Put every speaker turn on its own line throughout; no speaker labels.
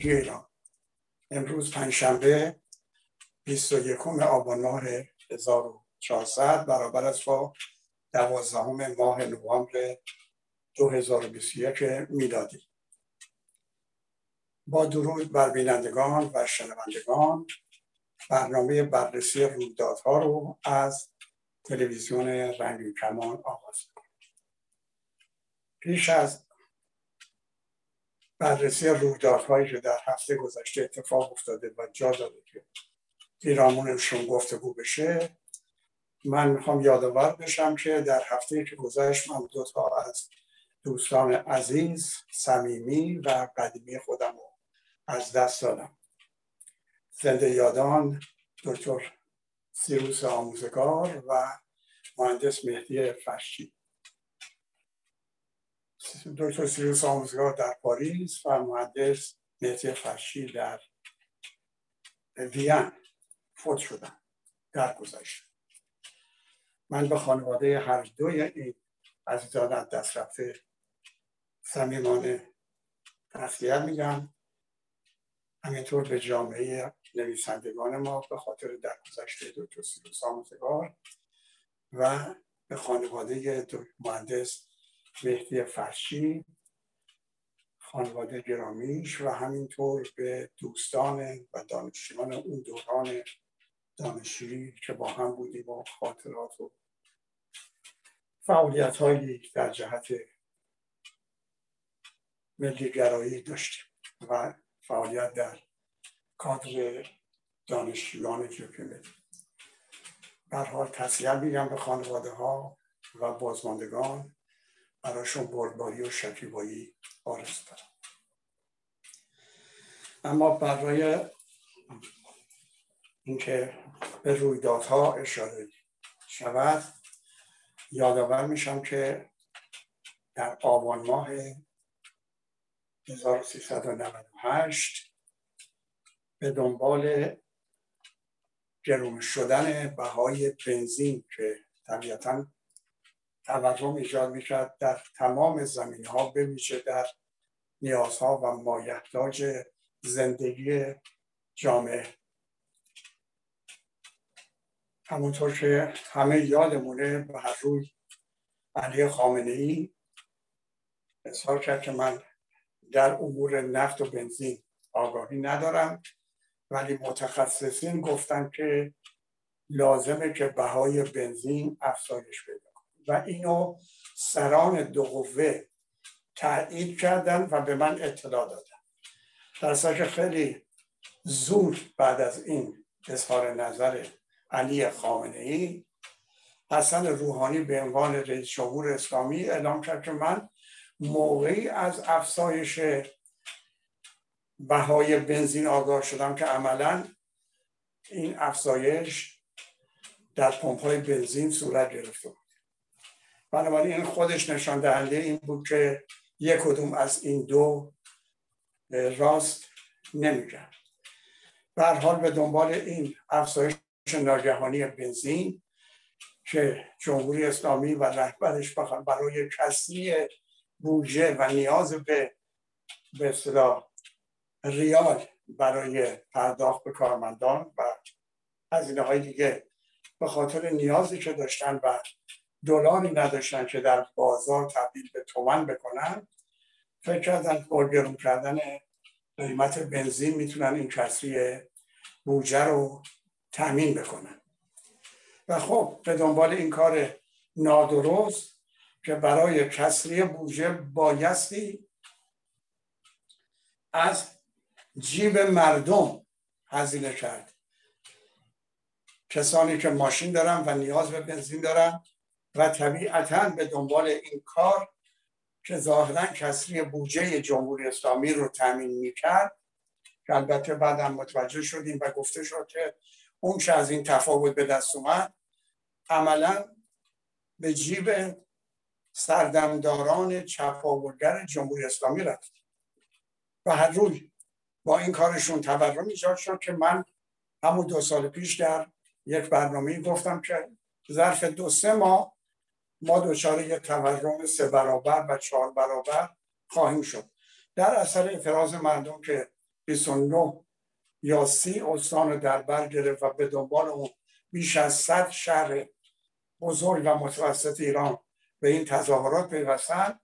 نمایندگی ایران امروز پنجشنبه 21 آبان ماه 1400 برابر است با دوازدهم ماه نوامبر 2021 میلادی. با درود بر بینندگان و شنوندگان برنامه بررسی رویدادها رو از تلویزیون رنگین کمان آغاز کنیم پیش از بررسی رویدادهایی که در هفته گذشته اتفاق افتاده و جا داده که پیرامونشون گفتگو بشه من می‌خوام یادآور بشم که در هفته که گذشت من دو تا از دوستان عزیز صمیمی و قدیمی خودم رو از دست دادم. زنده یادان دکتر سیروس آموزگار و مهندس مهدی فرشی. دکتر سیروس آموزگار در پاریس و مهندس مهدی فرشی در وین فوت شدن در گذشت من به خانواده هر دوی این عزیزان از دست رفته صمیمانه تسلیت میگم. همینطور به جامعه نویسندگان ما به خاطر درگذشته دکتر سیروس آموزگار و به خانواده مهندس مهدی فرشی خانواده گرامیش و همینطور به دوستان و دانشجویان اون دوران دانشجویی که با هم بودیم و خاطرات و فعالیت هایی در جهت ملیگرایی داشتیم و فعالیت در کادر دانشجویان جوکمل در حال تسلیت میگم به خانواده ها و بازماندگان براشون بردباری و شکیبایی آرزو دارم. اما برای اینکه به رویدادها اشاره شود یادآور میشم که در آبان ماه 1398 به دنبال گرون شدن بهای بنزین که طبیعتا تورم ایجاد می‌کرد در تمام زمین ها بویژه در نیازها و مایحتاج زندگی جامعه. همونطور که همه یادمونه به هر روی علی خامنه ای اظهار کرد که من در امور نفت و بنزین آگاهی ندارم ولی متخصصین گفتن که لازمه که بهای بنزین افزایش پیدا و اینو سران دو قوه تایید کردن و به من اطلاع دادن. در که خیلی زود بعد از این اظهار نظر علی خامنه ای حسن روحانی به عنوان رئیس جمهور اسلامی اعلام کرد که من موقعی از افزایش بهای بنزین آگاه شدم که عملا این افزایش در پمپ های بنزین صورت گرفته بنابراین این خودش نشان دهنده این بود که یک کدوم از این دو راست نمیگن به حال به دنبال این افزایش ناگهانی بنزین که جمهوری اسلامی و رهبرش برای کسری بودجه و نیاز به به اصطلاح ریال برای پرداخت به کارمندان و هزینه های دیگه به خاطر نیازی که داشتن و دلاری نداشتن که در بازار تبدیل به تومن بکنن. فکر کردن با کردن قیمت بنزین می‌تونن این کسری بودجه رو تامین بکنن. و خب به دنبال این کار نادرست که برای کسری بودجه بایستی از جیب مردم هزینه کرد. کسانی که ماشین دارن و نیاز به بنزین دارن و طبیعتا به دنبال این کار که ظاهرا کسری بودجه جمهوری اسلامی رو تامین می‌کرد. که البته بعدم متوجه شدیم و گفته شد که اون از این تفاوت به دست اومد عملا به جیب سردمداران چپاولگر جمهوری اسلامی رفت. و هر روی با این کارشون تورم ایجاد شد که من همون دو سال پیش در یک برنامه گفتم که ظرف دو سه ماه ما دچار یک تورم سه برابر و چهار برابر خواهیم شد. در اثر اعتراض مردم که 29 یا سی استان در بر گرفت و به دنبال اون بیش از 100 شهر بزرگ و متوسط ایران به این تظاهرات پیوستن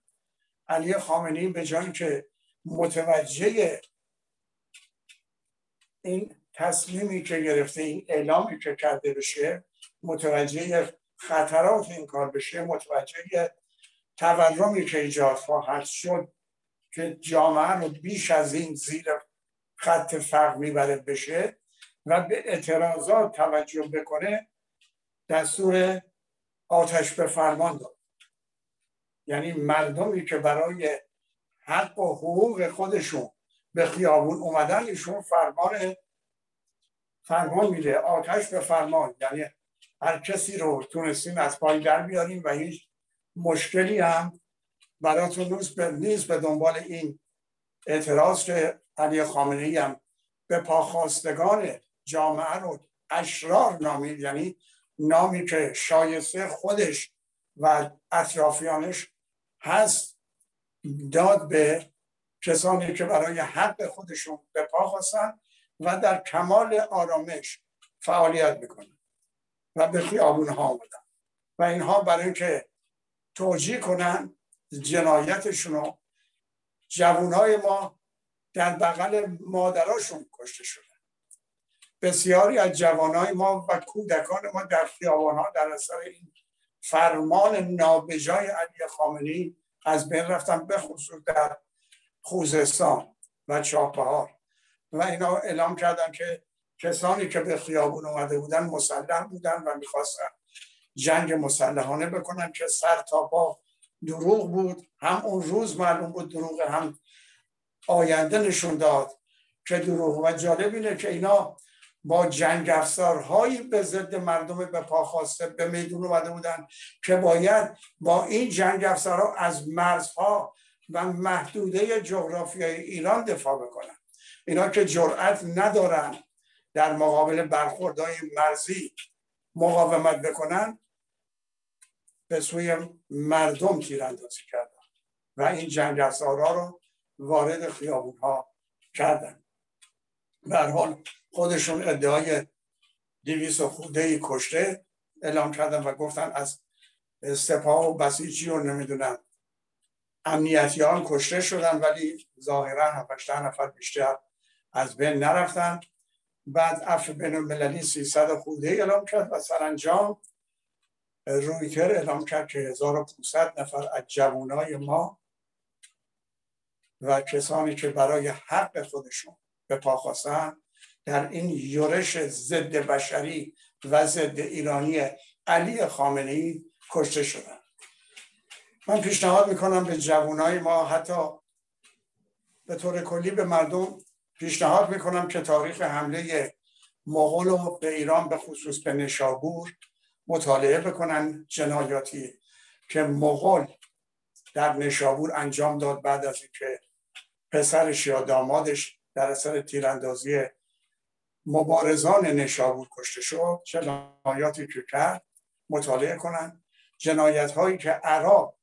علی خامنی به جایی که متوجه این تصمیمی که گرفته این اعلامی که کرده بشه متوجه خطرات این کار بشه متوجه تورمی که ایجاد خواهد شد که جامعه رو بیش از این زیر خط فرق می‌بره بشه و به اعتراضات توجه بکنه دستور آتش به فرمان داد. یعنی مردمی که برای حق و حقوق خودشون به خیابون اومدن ایشون فرمان فرمان میده آتش به فرمان. یعنی هر کسی رو تونستیم از پای در بیاریم و هیچ مشکلی هم براتون نیست به دنبال این اعتراض که علی خامنه هم به پاخواستگان جامعه رو اشرار نامید. یعنی نامی که شایسته خودش و اطرافیانش هست داد به کسانی که برای حق خودشون به پا خواستن و در کمال آرامش فعالیت می‌کنن و به خیابون ها آمدن. و اینها برای اینکه توجیه کنن جنایتشون رو جوانای ما در بغل مادراشون کشته شدن. بسیاری از جوانای ما و کودکان ما در خیابان ها در اثر این فرمان نابجای علی خامنی از بین رفتن به خصوص در خوزستان و چاپهار و اینا اعلام کردن که کسانی که به خیابون اومده بودن مسلح بودن و می‌خواستن جنگ مسلحانه بکنن که سر تا با دروغ بود. هم اون روز معلوم بود دروغ هم آینده نشون داد که دروغ و جالب اینه که اینا با جنگ افزارهایی به ضد مردم به پا خواسته به میدون اومده بودن که باید با این جنگ افزارها از مرزها و محدوده جغرافیای ایران دفاع بکنن. اینا که جرأت ندارن در مقابل برخوردهای مرزی مقاومت بکنن به سوی مردم تیراندازی کردن و این جنگ افزارها رو وارد خیابون ها کردن در حال خودشون ادعای دیویس و خوده کشته اعلام کردن و گفتن از سپاه و بسیجی رو نمی‌دونن امنیتیان کشته شدن ولی ظاهرا هفتشته نفر بیشتر از بین نرفتن. بعد عفو بین المللی 300 خوده اعلام کرد و سرانجام رویتر اعلام کرد که 1500 نفر از جوانای ما و کسانی که برای حق خودشون به پا خواستن در این یورش ضد بشری و ضد ایرانی علی خامنه ای کشته شدن. من پیشنهاد می‌کنم به جوانای ما حتی به طور کلی به مردم پیشنهاد می‌کنم که تاریخ حمله مغول به ایران به خصوص به نشابور مطالعه بکنن جنایاتی که مغول در نشابور انجام داد بعد از اینکه پسرش یا دامادش در اثر تیراندازی مبارزان نشابور کشته شد جنایاتی که کرد مطالعه کنن. جنایت هایی که عرب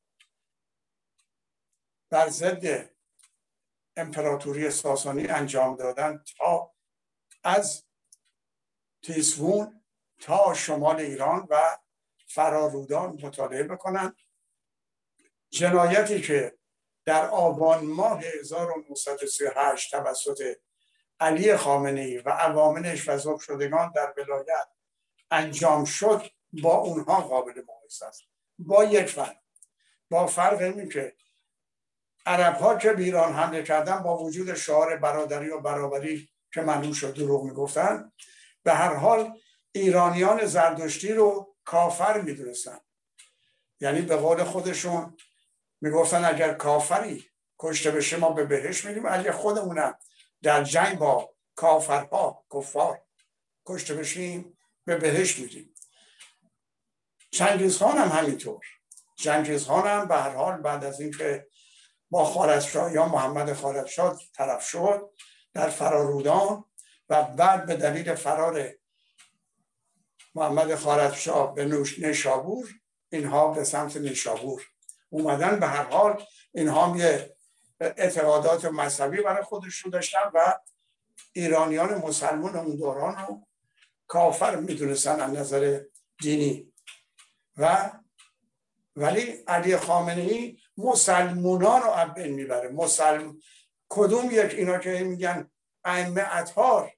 بر ضد امپراتوری ساسانی انجام دادن تا از تیسوون تا شمال ایران و فرارودان مطالعه بکنن. جنایتی که در آبان ماه 1938 توسط علی خامنه و عواملش و شدگان در ولایت انجام شد با اونها قابل مقایسه است. با یک فرق با فرق این که عرب ها که به ایران حمله کردن با وجود شعار برادری و برابری که معلوم شد دروغ می‌گفتن به هر حال ایرانیان زردشتی رو کافر می‌دونستن. یعنی به قول خودشون می‌گفتن اگر کافری کشته بشه ما به بهش میدیم اگر خودمونم در جنگ با کافرها کفار کشته بشیم به بهش میدیم چنگیز خان هم همینطور. چنگیز خان هم به هر حال بعد از اینکه با خارزشاه یا محمد خارزشاه طرف شد در فرارودان و بعد به دلیل فرار محمد خارزشاه به نوش نشابور اینها به سمت نشابور اومدن. به هر حال اینها یه اعتقادات مذهبی برای خودشون داشتن و ایرانیان مسلمان اون دوران رو کافر می‌دونستن از نظر دینی. و ولی علی خامنه مسلمونان رو از بین می‌بره. مسلم کدوم یک؟ اینا که میگن ائمه اطهار.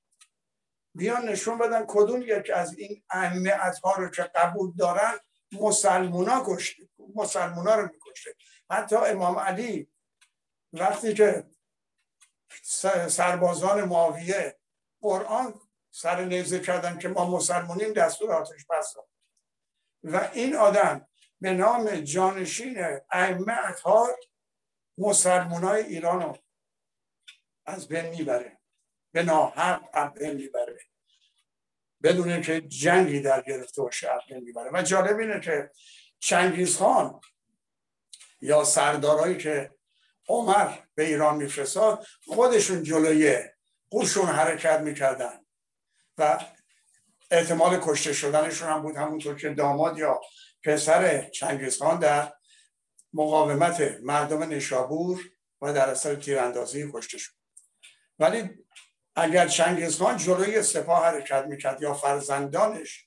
بیان نشون بدن کدوم یک از این ائمه اطهار رو که قبول دارن مسلمونا کشته مسلمونا رو میکشته. حتی امام علی وقتی که سربازان معاویه قرآن سر نیزه کردن که ما مسلمونیم دستور آتش بس و این آدم به نام جانشین ائمه اطهار مسلمانای ایران رو از بین می‌بره. به ناحق از بین می‌بره. بدون که جنگی در گرفته باشه از بین می‌بره. و جالب اینه که چنگیز خان یا سردارایی که عمر به ایران میفرستاد خودشون جلوی قوشون حرکت می‌کردن و احتمال کشته شدنشون هم بود همونطور که داماد یا پسر چنگیزخان در مقاومت مردم نشابور و در اثر تیراندازی کشته شد. ولی اگر چنگیزخان جلوی سپاه حرکت می‌کرد یا فرزندانش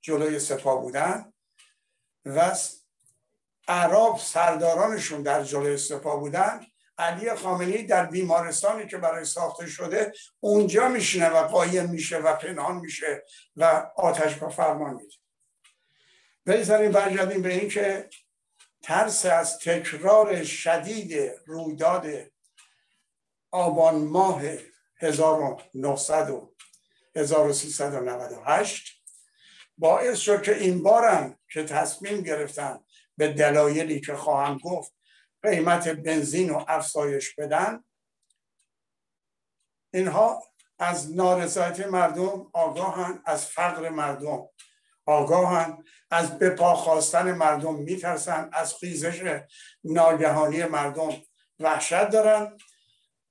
جلوی سپاه بودن و عرب سردارانشون در جلوی سپاه بودن علی خامنی در بیمارستانی که برای ساخته شده اونجا میشینه و قایم میشه و پنهان میشه و آتش با فرمان میده. بگذاریم برگردیم به این که ترس از تکرار شدید رویداد آبان ماه 1900 و 1398 باعث شد که این بارم که تصمیم گرفتن به دلایلی که خواهم گفت قیمت بنزین رو افزایش بدن اینها از نارضایتی مردم آگاهن از فقر مردم آگاهن از بپا خواستن مردم میترسن از خیزش ناگهانی مردم وحشت دارن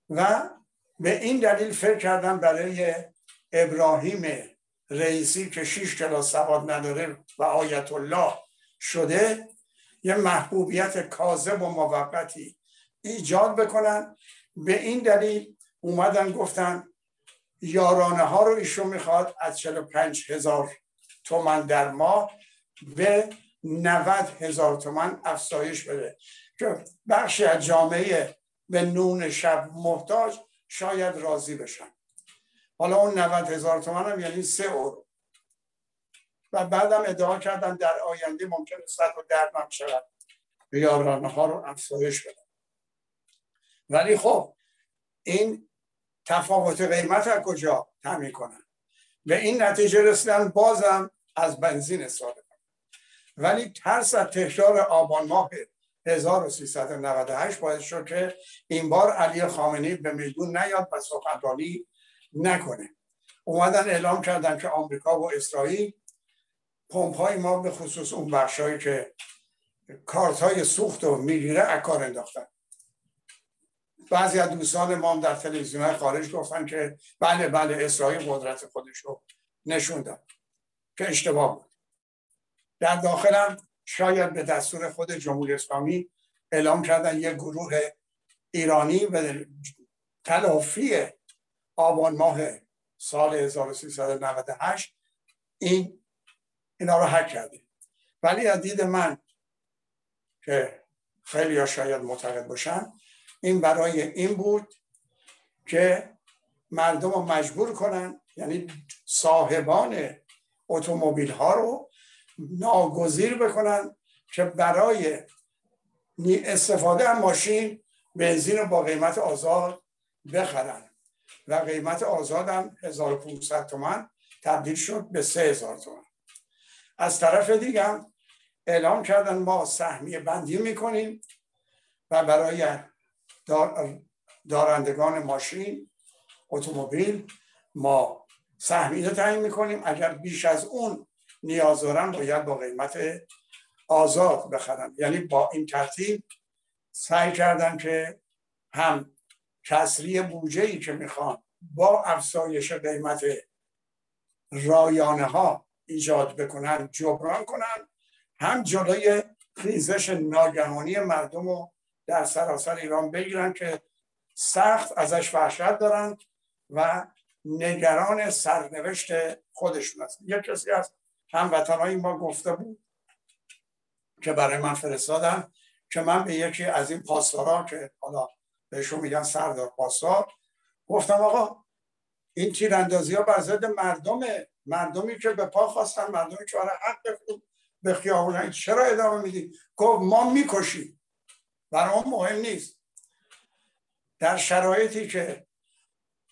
و به این دلیل فکر کردن برای ابراهیم رئیسی که شیش کلاس سواد نداره و آیت الله شده یه محبوبیت کاذب و موقتی ایجاد بکنن. به این دلیل اومدن گفتن یارانه ها رو ایشون می‌خواد از 45 هزار تومن در ماه به 90 هزار تومن افزایش بده. که بخشی از جامعه به نون شب محتاج شاید راضی بشن. حالا اون 90 هزار تومن هم یعنی سه اورو. و بعدم ادعا کردن در آینده ممکنه صد و درمم شود. یارانه ها رو افزایش بدن ولی خب این تفاوت قیمت از کجا تمین کنن؟ به این نتیجه رسیدن بازم از بنزین استفاده کنن ولی ترس از تکرار آبان ماه 1398 باید شد که این بار علی خامنی به میدون نیاد و سخنرانی نکنه. اومدن اعلام کردن که آمریکا و اسرائیل پمپ های ما به خصوص اون بخشایی که کارت های سوخت و می‌گیره اکار انداختن. بعضی از دوستان ما در تلویزیون خارج گفتن که بله بله اسرائیل قدرت خودش رو نشون که اشتباه بود. در داخلم شاید به دستور خود جمهوری اسلامی اعلام کردن یک گروه ایرانی به تلافی آبان ماه سال 1398 این اینا رو حک کرده. ولی از دید من که خیلی شاید معتقد باشن این برای این بود که مردم رو مجبور کنن یعنی صاحبان اتومبیل ها رو ناگزیر بکنن که برای استفاده از ماشین بنزین رو با قیمت آزاد بخرن. و قیمت آزاد هم 1500 تومن تبدیل شد به 3000 تومن از طرف دیگه اعلام کردن ما سهمیه بندی می‌کنیم و برای دارندگان ماشین اتومبیل ما سهمیه تعیین می‌کنیم. اگر بیش از اون نیاز دارن باید با قیمت آزاد بخرن. یعنی با این ترتیب سعی کردن که هم کسری بوجه ای که می‌خوان با افزایش قیمت رایانه ها ایجاد بکنن جبران کنن هم جلوی خیزش ناگهانی مردم رو در سراسر ایران بگیرن که سخت ازش وحشت دارن و نگران سرنوشت خودشون هست یک کسی از هموطنهای ما گفته بود که برای من فرستادن که من به یکی از این پاسدارا که حالا بهشون میگن سردار پاسدار گفتم آقا این تیراندازی ها بر ضد مردم مردمی که به پا خواستن مردمی که برای حق به خیابون چرا ادامه میدی؟ گفت ما می‌کشیم. برای مهم نیست. در شرایطی که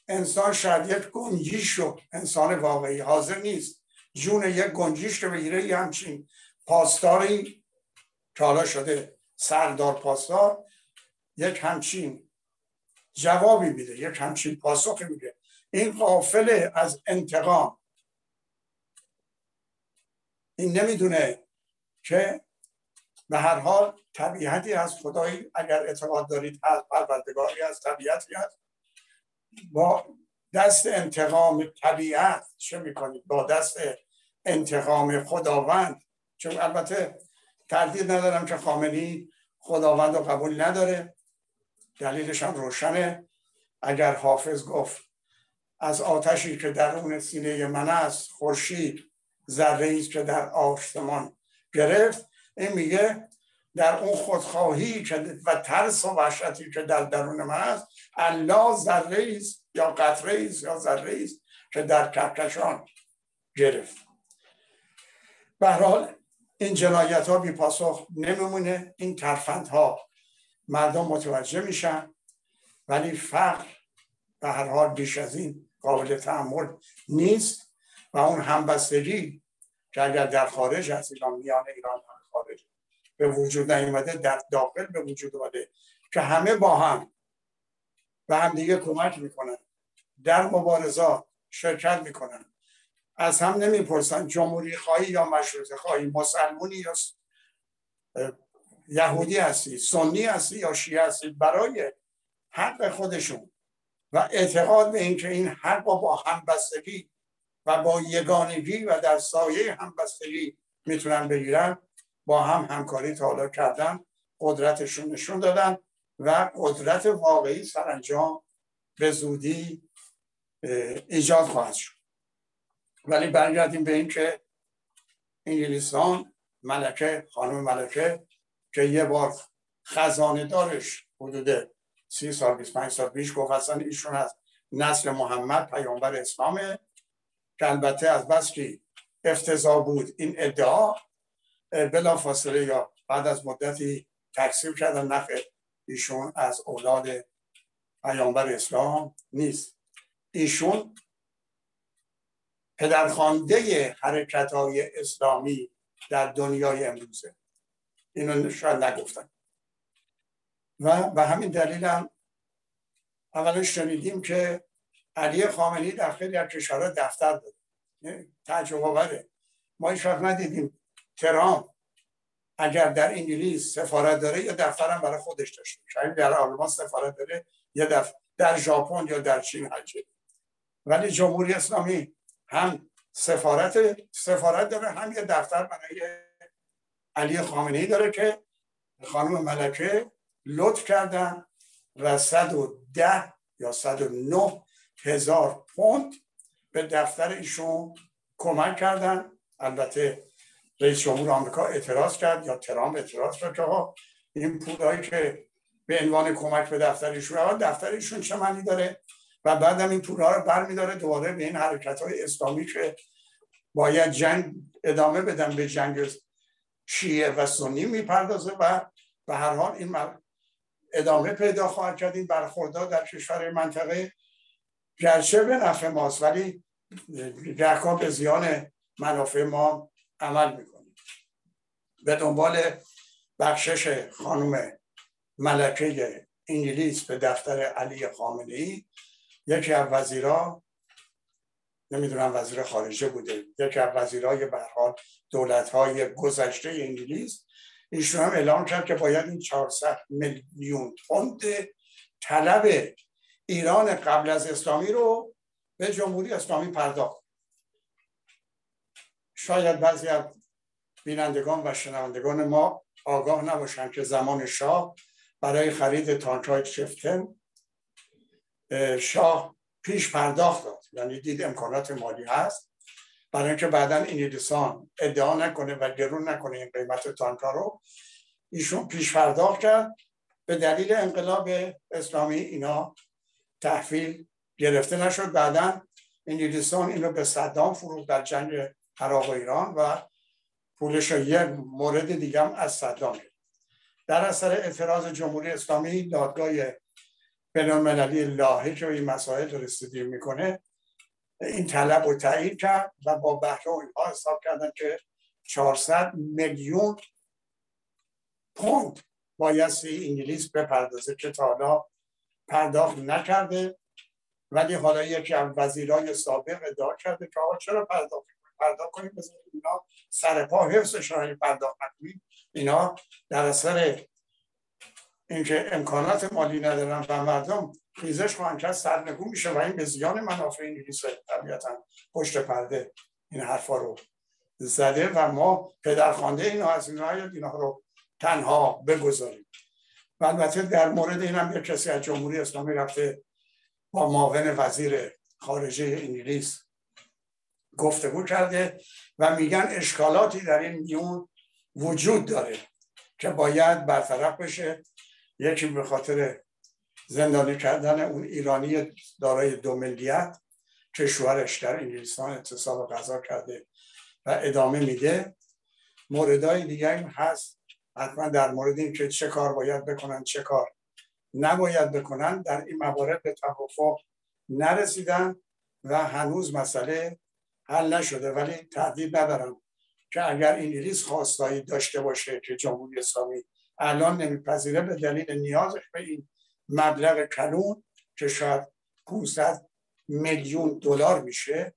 انسان شاید یک گنجیش رو انسان واقعی حاضر نیست جون یک گنجیش رو بگیره یه همچین پاسداری که حالا شده سردار پاسدار یک همچین جوابی میده یک همچین پاسخی میده. این قافل از انتقام. این نمی‌دونه که به هر حال طبیعتی از خدایی اگر اعتقاد دارید هست پروردگاری از طبیعتی هست. با دست انتقام طبیعت چه می‌کنید؟ با دست انتقام خداوند. چون البته تردید ندارم که خامنی خداوند رو قبول نداره. دلیلش هم روشنه. اگر حافظ گفت از آتشی که در اون سینه من است خورشید ذره که در آسمان گرفت. این میگه در اون خودخواهی که و ترس و وحشتی که در درون من است الله ذره است یا قطره است یا ذره است که در کهکشان گرفت. به حال این جنایت ها بی پاسخ نمیمونه این ترفند ها مردم متوجه میشن ولی فقر به هر حال بیش از این قابل تحمل نیست و اون همبستگی که اگر در خارج از ایران میان ایران خارج به وجود نیومده در داخل به وجود اومده که همه با هم به هم دیگه کمک می‌کنن در مبارزات شرکت می‌کنن. از هم نمی‌پرسن جمهوری خواهی یا مشروط خواهی مسلمونی یا یهودی هستی سنی هستی یا شیعه هستی برای حق خودشون و اعتقاد به اینکه این حق با همبستگی و با یگانگی و در سایه همبستگی می‌تونن بگیرن. با هم همکاری تا حالا کردن قدرتشون نشون دادن و قدرت واقعی سرانجام به زودی ایجاد خواهد شد. ولی برگردیم به اینکه انگلیسان ملکه خانم ملکه که یه بار خزانه دارش حدود سی سال 25 سال پیش گفت اصلا ایشون از نسل محمد پیامبر اسلامه که البته از بس که افتضاح بود این ادعا بلا فاصله یا بعد از مدتی تکسیم کردن نخیر ایشون از اولاد پیامبر اسلام نیست. ایشون پدرخوانده حرکت های اسلامی در دنیای امروزه. اینو شاید نگفتن. و به همین دلیل هم اولا شنیدیم که علی خامنی در خیلی از کشورها دفتر داده. تعجب آوره. ما هیچ ندیدیم ترامپ اگر در انگلیس سفارت داره یا دفتر هم برای خودش داشته شاید در آلمان سفارت داره یا دفتر در ژاپن یا در چین هرچه ولی جمهوری اسلامی هم سفارت سفارت داره هم یه دفتر برای علی خامنه داره که خانم ملکه لطف کردن و 110 یا 109 هزار پوند به دفتر ایشون کمک کردن. البته رئیس جمهور آمریکا اعتراض کرد یا ترامپ اعتراض کرد که این پولایی که به عنوان کمک به دفتر ایشون دفتر ایشون چه معنی داره؟ و بعدم این پولها رو برمیداره دوباره به این حرکت های اسلامی که باید جنگ ادامه بدن به جنگ شیعه و سنی می‌پردازه و به هر حال این ادامه پیدا خواهد کرد. این برخوردها در کشور منطقه گرچه به نفع ماست ولی گهگاه به زیان منافع ما عمل می‌کنیم به دنبال بخشش خانم ملکه انگلیس به دفتر علی خامنه ای یکی از وزیرا نمی‌دونم وزیر خارجه بوده یکی از وزیرای به حال دولت های گذشته انگلیس. ایشون هم اعلام کرد که باید این 400 میلیون پوند طلب ایران قبل از اسلامی رو به جمهوری اسلامی پرداخت. شاید بعضی از بینندگان و شنوندگان ما آگاه نباشند که زمان شاه برای خرید تانکهای شفتن شاه پیش پرداخت داد. یعنی دید امکانات مالی هست. برای اینکه بعدا انگلیسان ادعا نکنه و گرون نکنه این قیمت تانکا رو ایشون پیش پرداخت کرد. به دلیل انقلاب اسلامی اینا تحویل گرفته نشد. بعدا انگلیسان اینو به صدام فروخت در جنگ عراق و ایران و پولش یک مورد دیگه هم از صدام در اثر اعتراض جمهوری اسلامی دادگاه بینالمللی لاهه که این مسائل رسیدگی می‌کنه این طلب رو تایید کرد و با بهره اینها حساب کردن که 400 میلیون پوند بایستی انگلیس بپردازه که تا حالا پرداخت نکرده ولی حالا یکی از وزیرای سابق ادعا کرده که چرا پرداخت؟ پرداخت کنیم. بذارید اینا سر پا حفظش رو پرداخت نکنیم. اینا در اثر اینکه امکانات مالی ندارن و مردم خیزش خواهند کرد سرنگون میشه و این به زیان منافع انگلیس طبیعتا پشت پرده این حرفا رو زده و ما پدرخوانده این از اینها رو تنها بگذاریم. و البته در مورد این هم یک کسی از جمهوری اسلامی رفته با معاون وزیر خارجه انگلیس گفتگو کرده و میگن اشکالاتی در این میون وجود داره که باید برطرف بشه. یکی به خاطر زندانی کردن اون ایرانی دارای دو ملیت که شوهرش در انگلستان اتصال غذا کرده و ادامه میده. موردهای دیگه این هست. حتما در مورد این که چه کار باید بکنن چه کار نباید بکنن در این موارد به توافق نرسیدن و هنوز مسئله حل نشده ولی تردید ندارم که اگر انگلیس خواستایی داشته باشه که جمهوری اسلامی الان نمیپذیره به دلیل نیازش به این مبلغ کلون که شاید 500 میلیون دلار میشه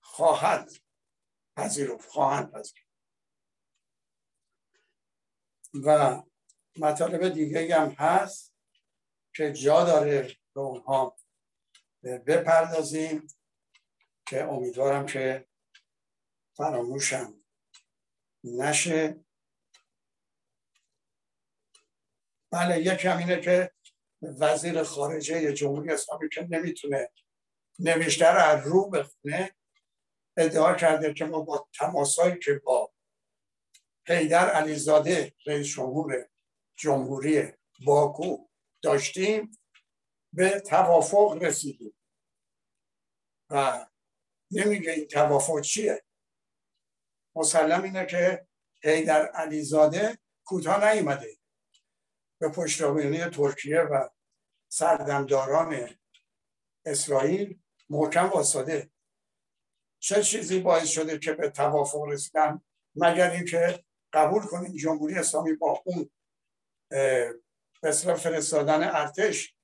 خواهد پذیرفت خواهند پذیرفت. و مطالب دیگه هم هست که جا داره به اونها بپردازیم. که امیدوارم که فراموشم نشه. بله یکم اینه که وزیر خارجه جمهوری اسلامی که نمی‌تونه نوشته رو از رو بخونه ادعا کرده که ما با تماسایی که با حیدر علیزاده رئیس جمهور جمهوری باکو داشتیم به توافق رسیدیم. و نمیگه این توافق چیه. مسلم اینه که حیدر علیزاده کوتاه نیومده. به پشتوانه ترکیه و سردمداران اسرائیل محکم واساده چه چیزی باعث شده که به توافق رسیدن؟ مگر اینکه قبول کنیم جمهوری اسلامی با اون اصلا فرستادن ارتش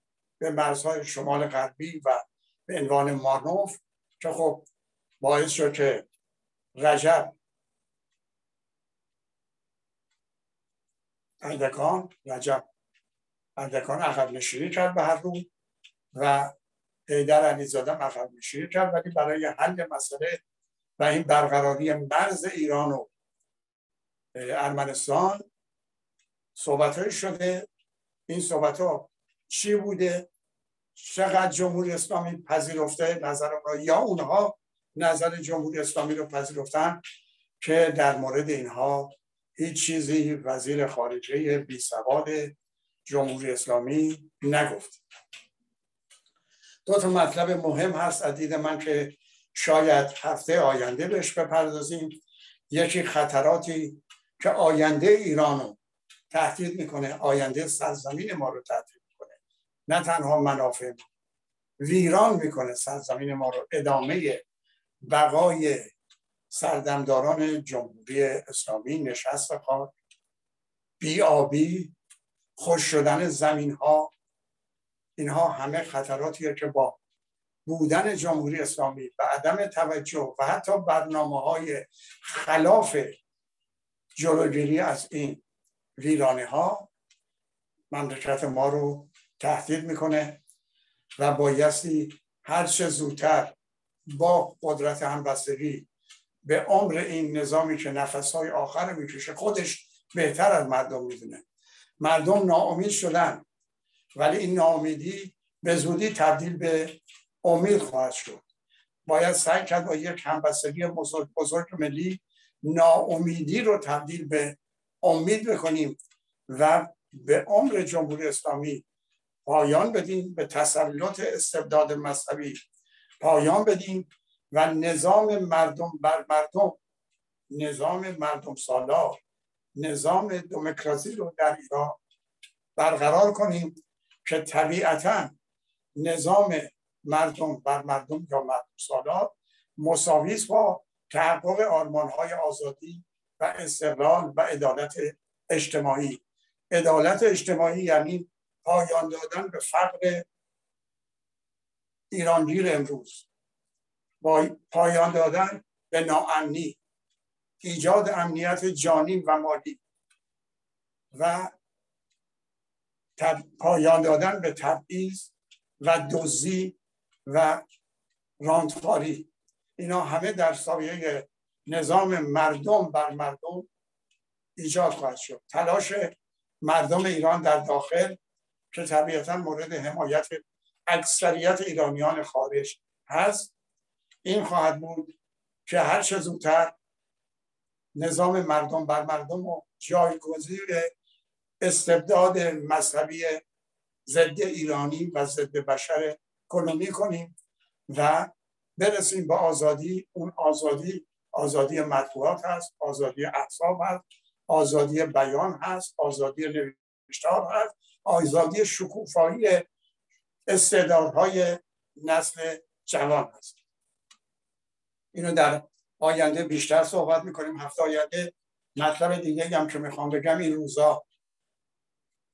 به مرزهای شمال غربی و به عنوان مانوف که خب باعث شد که رجب. اردکان رجب. اردکان عقب نشینی کرد به هر رو و حیدر علیزاده عقب نشینی کرد ولی برای حل مسئله و این برقراری مرز ایران و ارمنستان صحبت شده. این صحبت ها چی بوده؟ چقدر جمهوری اسلامی پذیرفته نظر را؟ یا اونها نظر جمهوری اسلامی رو پذیرفتن که در مورد اینها هیچ چیزی وزیر خارجه بی سواد جمهوری اسلامی نگفت. دو تا مطلب مهم هست از دید من که شاید هفته آینده بهش بپردازیم. یکی خطراتی که آینده ایران رو تهدید می‌کنه آینده سرزمین ما رو تهدید می‌کنه. نه تنها منافع ویران می‌کنه سرزمین ما رو ادامه بقای سردمداران جمهوری اسلامی نشست خاک بیابی خوش شدن زمین ها اینها همه خطراتیه که با بودن جمهوری اسلامی و عدم توجه و حتی برنامه های خلاف جلوگیری از این ویرانه ها مملکت ما رو تهدید می‌کنه و بایستی هر چه زودتر با قدرت همبستگی به عمر این نظامی که نفسهای آخر می‌کشه خودش بهتر از مردم می‌دونه. مردم ناامید شدن ولی این ناامیدی به زودی تبدیل به امید خواهد شد. باید سعی کرد با یک همبستگی بزرگ, بزرگ ملی ناامیدی رو تبدیل به امید بکنیم و به عمر جمهوری اسلامی پایان بدیم به تسلط استبداد مذهبی پایان بدیم و نظام مردم بر مردم نظام مردم سالار نظام دموکراسی رو در ایران برقرار کنیم که طبیعتا نظام مردم بر مردم یا مردم سالار مساویس با تحقق آرمان های آزادی و استقلال و عدالت اجتماعی. عدالت اجتماعی یعنی پایان دادن به فقر ایرانگیر امروز. با پایان دادن به ناامنی ایجاد امنیت جانی و مالی و پایان دادن به تبعیض و دزدی و راندخاری اینا همه در سایه نظام مردم بر مردم ایجاد خواهد شد. تلاش مردم ایران در داخل که طبیعتا مورد حمایت اکثریت ایرانیان خارج هست. این خواهد بود که هر چه زودتر نظام مردم بر مردم و جایگزین استبداد مذهبی ضد ایرانی و ضد بشر کنونی کنیم و برسیم به آزادی. اون آزادی آزادی مطبوعات هست آزادی احساب هست آزادی بیان هست آزادی نوشتار هست آزادی شکوفایی استعدادهای نسل جوان هست. اینو در آینده بیشتر صحبت می‌کنیم. هفته آینده مطلب دیگه هم که می‌خوام بگم این روزا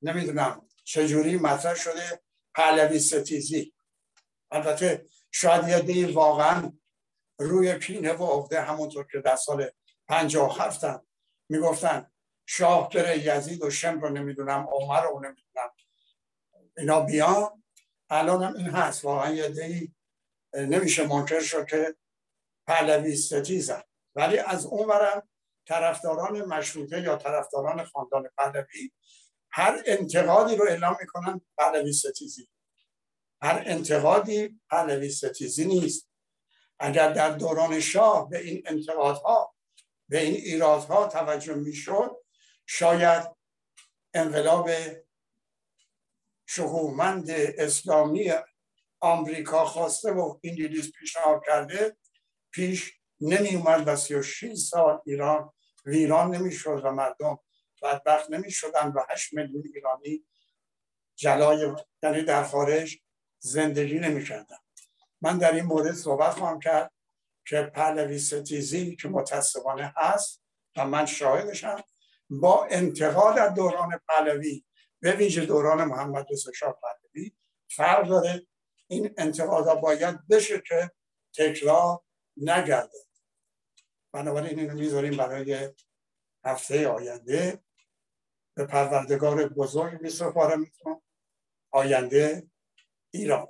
نمی‌دونم چجوری مطرح شده. پهلوی ستیزی. البته شاید یه دی واقعا روی پینه و عقده همونطور که در سال پنجاه هفتن می‌گفتن. شاه بره یزید و شم رو نمی‌دونم عمر رو نمی‌دونم. اینا بیان. الان هم این هست. واقعا یه نمیشه منکر شد که پهلوی ستیزن ولی از اون برم طرفداران مشروطه یا طرفداران خاندان پهلوی هر انتقادی رو اعلام می‌کنن پهلوی ستیزی هر انتقادی پهلوی ستیزی نیست. اگر در دوران شاه به این انتقادها به این ایرادها توجه می‌شد شاید انقلاب شهومند اسلامی آمریکا خواسته و انگلیس پیشنهاد کرده پیش نمی اومد و 36 سال ایران ویران نمی‌شد و مردم بدبخت نمی شدن و 8 میلیون ایرانی جلای یعنی در خارج زندگی نمی کردن. من در این مورد صحبت خواهم کرد که پهلوی ستیزی که متاسفانه هست و من شاهدشم با انتقاد از دوران پهلوی به ویژه دوران محمد رضا شاه پهلوی فرق داره. این انتقادها باید بشه که تکرار نگرده. بنابراین اینو می‌ذاریم برای هفته آینده. به پروردگار بزرگ می آینده ایران.